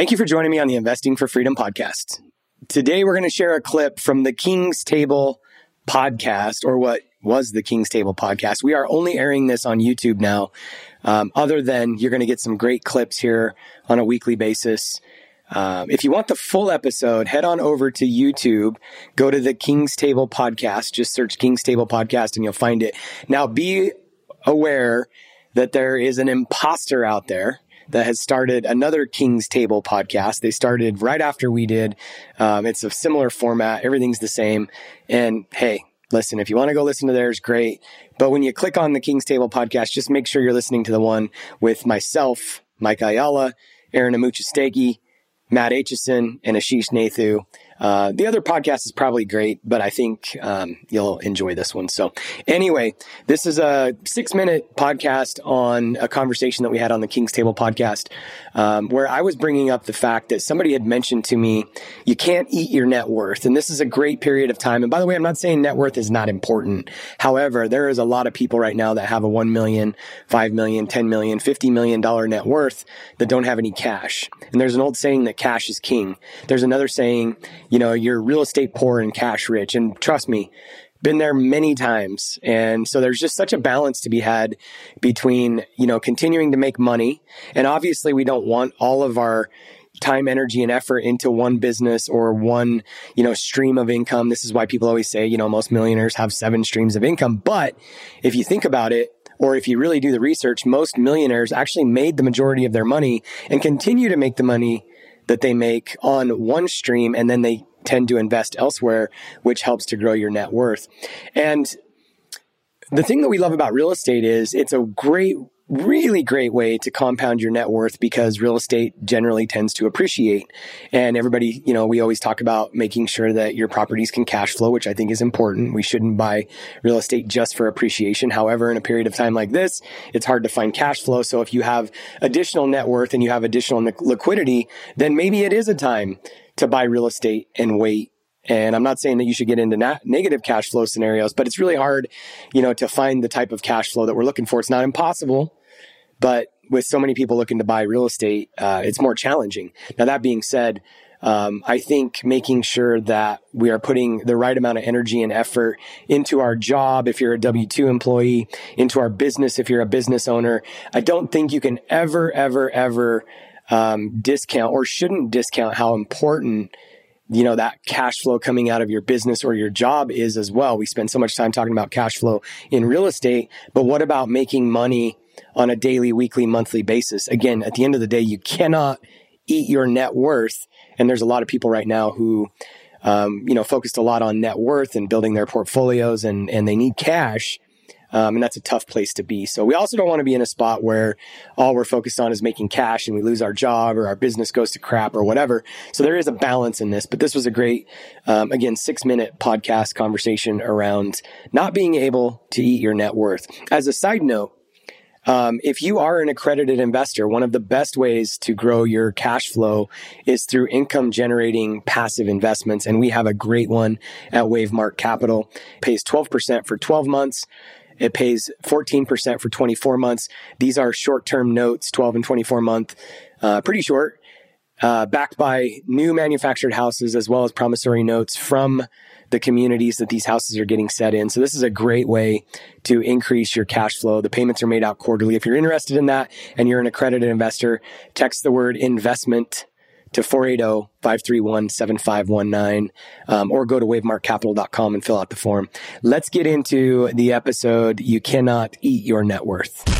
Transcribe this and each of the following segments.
Thank you for joining me on the Investing for Freedom podcast. Today, we're going to share a clip from the King's Table podcast, or what was the King's Table podcast. We are only airing this on YouTube now. Um, other than you're going to get some great clips here on a weekly basis. Um, if you want the full episode, head on over to YouTube, go to the King's Table podcast, just search King's Table podcast and you'll find it. Now be aware that there is an imposter out there that has started another King's Table podcast. They started right after we did. Um, it's a similar format. Everything's the same. And hey, listen, if you want to go listen to theirs, great. But when you click on the King's Table podcast, just make sure you're listening to the one with myself, Mike Ayala, Aaron Amuchastegui, Matt Aitchison, and Ashish Nathu. Uh, the other podcast is probably great, but I think um, you'll enjoy this one. So, anyway, this is a six minute podcast on a conversation that we had on the King's Table podcast, um, where I was bringing up the fact that somebody had mentioned to me, you can't eat your net worth. And this is a great period of time. And by the way, I'm not saying net worth is not important. However, there is a lot of people right now that have a 1 million, 5 million, 10 million, 50 million dollar net worth that don't have any cash. And there's an old saying that cash is king. There's another saying, you know, you're real estate poor and cash rich. And trust me, been there many times. And so there's just such a balance to be had between, you know, continuing to make money. And obviously we don't want all of our time, energy, and effort into one business or one, you know, stream of income. This is why people always say, you know, most millionaires have seven streams of income. But if you think about it, or if you really do the research, most millionaires actually made the majority of their money and continue to make the money that they make on one stream and then they tend to invest elsewhere, which helps to grow your net worth. And the thing that we love about real estate is it's a great really great way to compound your net worth because real estate generally tends to appreciate. And everybody, you know, we always talk about making sure that your properties can cash flow, which I think is important. We shouldn't buy real estate just for appreciation. However, in a period of time like this, it's hard to find cash flow. So if you have additional net worth and you have additional liquidity, then maybe it is a time to buy real estate and wait and I'm not saying that you should get into na- negative cash flow scenarios, but it's really hard, you know, to find the type of cash flow that we're looking for. It's not impossible, but with so many people looking to buy real estate, uh, it's more challenging. Now, that being said, um, I think making sure that we are putting the right amount of energy and effort into our job if you're a W 2 employee, into our business if you're a business owner. I don't think you can ever, ever, ever um, discount or shouldn't discount how important you know that cash flow coming out of your business or your job is as well. We spend so much time talking about cash flow in real estate, but what about making money on a daily, weekly, monthly basis. Again, at the end of the day, you cannot eat your net worth. And there's a lot of people right now who, um, you know, focused a lot on net worth and building their portfolios and, and they need cash. Um, and that's a tough place to be. So we also don't want to be in a spot where all we're focused on is making cash and we lose our job or our business goes to crap or whatever. So there is a balance in this, but this was a great, um, again, six minute podcast conversation around not being able to eat your net worth. As a side note, um, if you are an accredited investor, one of the best ways to grow your cash flow is through income generating passive investments. And we have a great one at Wavemark Capital. It pays 12% for 12 months. It pays 14% for 24 months. These are short term notes, 12 and 24 month, uh, pretty short, uh, backed by new manufactured houses as well as promissory notes from the communities that these houses are getting set in. So this is a great way to increase your cash flow. The payments are made out quarterly. If you're interested in that and you're an accredited investor, text the word investment to 480-531-7519 um, or go to wavemarkcapital.com and fill out the form. Let's get into the episode. You cannot eat your net worth.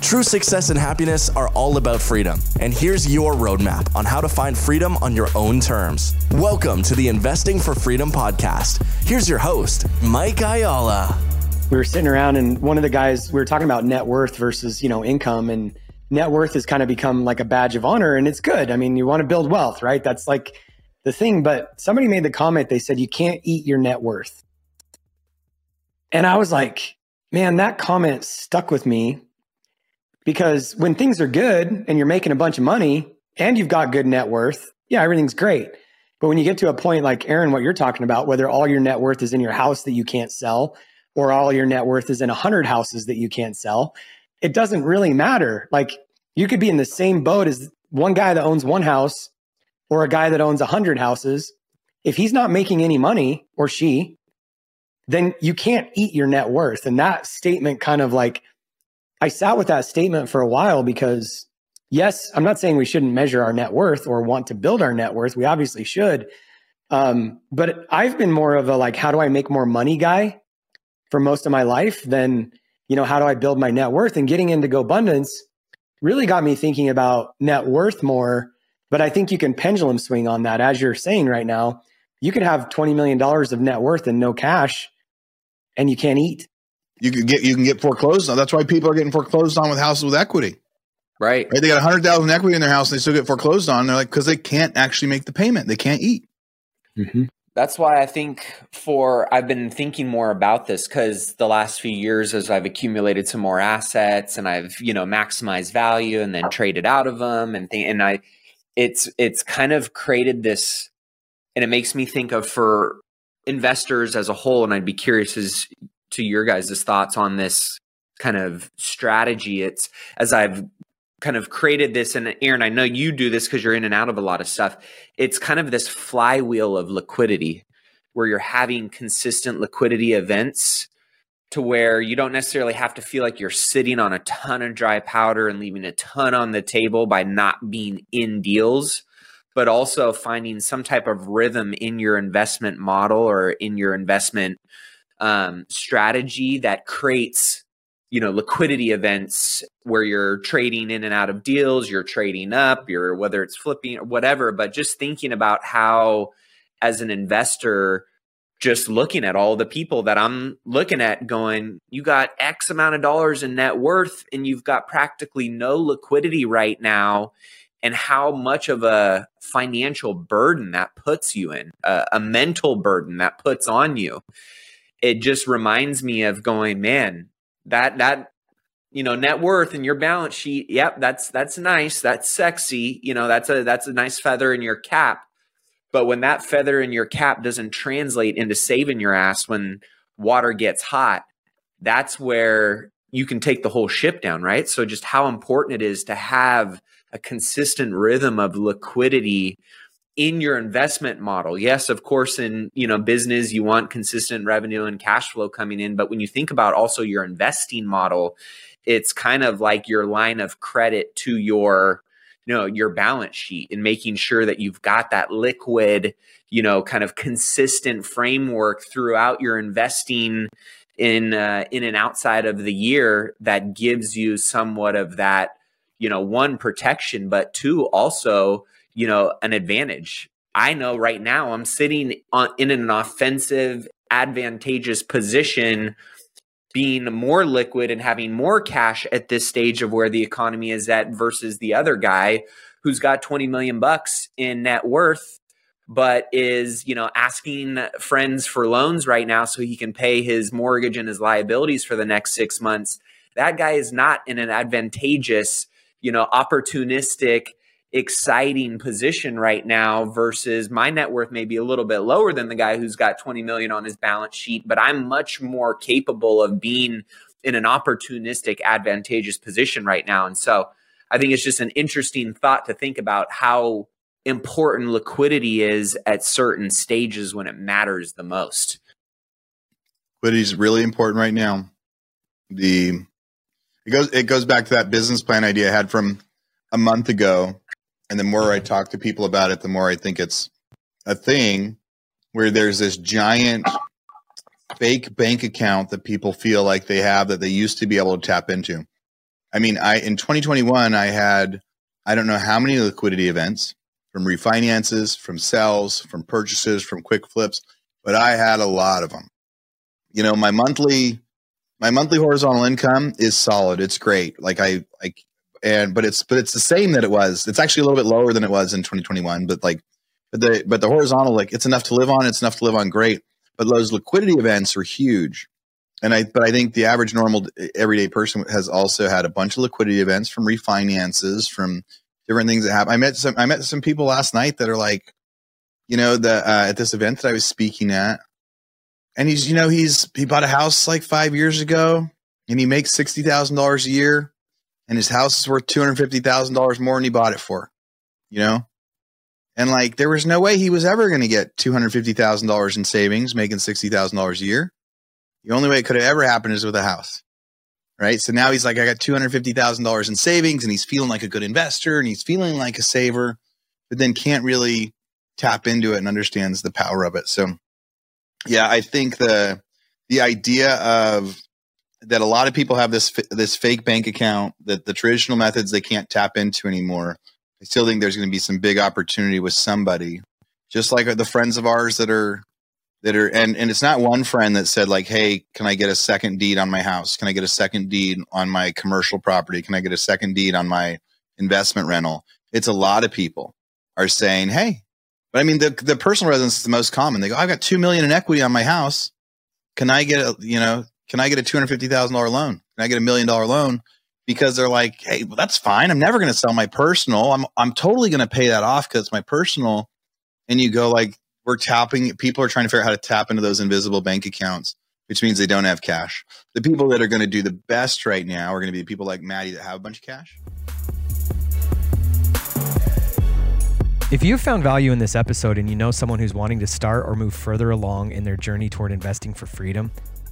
True success and happiness are all about freedom. And here's your roadmap on how to find freedom on your own terms. Welcome to the Investing for Freedom podcast. Here's your host, Mike Ayala. We were sitting around and one of the guys, we were talking about net worth versus, you know, income and net worth has kind of become like a badge of honor and it's good. I mean, you want to build wealth, right? That's like the thing. But somebody made the comment, they said, you can't eat your net worth. And I was like, man, that comment stuck with me Because when things are good and you're making a bunch of money and you've got good net worth, yeah, everything's great. But when you get to a point like Aaron, what you're talking about, whether all your net worth is in your house that you can't sell, or all your net worth is in a hundred houses that you can't sell, it doesn't really matter. Like you could be in the same boat as one guy that owns one house or a guy that owns a hundred houses. If he's not making any money or she, then you can't eat your net worth. And that statement kind of like I sat with that statement for a while because, yes, I'm not saying we shouldn't measure our net worth or want to build our net worth. We obviously should. Um, but I've been more of a like, how do I make more money guy for most of my life than, you know, how do I build my net worth? And getting into GoBundance really got me thinking about net worth more. But I think you can pendulum swing on that. As you're saying right now, you could have $20 million of net worth and no cash and you can't eat. You can get you can get foreclosed on. That's why people are getting foreclosed on with houses with equity. Right. Right. They got a hundred thousand equity in their house and they still get foreclosed on. They're like, because they can't actually make the payment. They can't eat. Mm-hmm. That's why I think for I've been thinking more about this because the last few years, as I've accumulated some more assets and I've you know maximized value and then traded out of them and th- and I, it's it's kind of created this, and it makes me think of for investors as a whole. And I'd be curious as to your guys' thoughts on this kind of strategy. It's as I've kind of created this, and Aaron, I know you do this because you're in and out of a lot of stuff. It's kind of this flywheel of liquidity where you're having consistent liquidity events to where you don't necessarily have to feel like you're sitting on a ton of dry powder and leaving a ton on the table by not being in deals but also finding some type of rhythm in your investment model or in your investment um, strategy that creates you know liquidity events where you're trading in and out of deals you're trading up you're whether it's flipping or whatever but just thinking about how as an investor just looking at all the people that I'm looking at going you got x amount of dollars in net worth and you've got practically no liquidity right now and how much of a financial burden that puts you in a, a mental burden that puts on you it just reminds me of going, man, that that you know net worth and your balance sheet yep that's that's nice that's sexy you know that's a that's a nice feather in your cap. But when that feather in your cap doesn't translate into saving your ass when water gets hot that's where you can take the whole ship down right? So just how important it is to have a consistent rhythm of liquidity in your investment model. Yes of course in you know business you want consistent revenue and cash flow coming in but when you think about also your investing model it's kind of like your line of credit to your you know your balance sheet and making sure that you've got that liquid you know kind of consistent framework throughout your investing in uh, in and outside of the year that gives you somewhat of that you know one protection but two also you know, an advantage. I know right now I'm sitting on, in an offensive, advantageous position, being more liquid and having more cash at this stage of where the economy is at versus the other guy who's got 20 million bucks in net worth but is you know asking friends for loans right now so he can pay his mortgage and his liabilities for the next 6 months that guy is not in an advantageous you know opportunistic exciting position right now versus my net worth may be a little bit lower than the guy who's got 20 million on his balance sheet but i'm much more capable of being in an opportunistic advantageous position right now. And so i think it's just an interesting thought to think about how important liquidity is at certain stages when it matters the most. Liquidity is really important right now. The it goes it goes back to that business plan idea i had from a month ago and the more I mm-hmm. talk to people about it, the more I think it's a thing where there's this giant fake bank account that people feel like they have that they used to be able to tap into. I mean, I in 2021 I had I don't know how many liquidity events from refinances, from sales, from purchases, from quick flips, but I had a lot of them. You know, my monthly my monthly horizontal income is solid. It's great. Like I I and but it's but it's the same that it was. It's actually a little bit lower than it was in 2021, but like but the but the horizontal like it's enough to live on. It's enough to live on. Great, but those liquidity events are huge. and I, but I think the average normal everyday person has also had a bunch of liquidity events from refinances, from different things that happen. I met some, I met some people last night that are like, you know, the uh, at this event that I was speaking at, and he's, you know, he's he bought a house like five years ago, and he makes sixty thousand dollars a year, and his house is worth two hundred fifty thousand dollars more than he bought it for, you know, and like there was no way he was ever going to get two hundred fifty thousand dollars in savings, making sixty thousand dollars a year the only way it could have ever happened is with a house. Right. So now he's like, I got $250,000 in savings and he's feeling like a good investor and he's feeling like a saver, but then can't really tap into it and understands the power of it. So yeah, I think the, the idea of that a lot of people have this, this fake bank account that the traditional methods they can't tap into anymore. I still think there's going to be some big opportunity with somebody, just like the friends of ours that are that are and and it's not one friend that said like hey can i get a second deed on my house? Can i get a second deed on my commercial property? Can i get a second deed on my investment rental? It's a lot of people are saying hey but i mean the the personal residence is the most common. They go i've got 2 million in equity on my house. Can i get a you know can i get a $250000 loan? Can i get a million dollar loan? Because they're like hey well, that's fine. I'm never going to sell my personal. I'm i'm totally going to pay that off because it's my personal. And you go like we're tapping people are trying to figure out how to tap into those invisible bank accounts which means they don't have cash. The people that are going to do the best right now are going to be people like maddie that have a bunch of cash. If you found value in this episode and you know someone who's wanting to start or move further along in their journey toward investing for freedom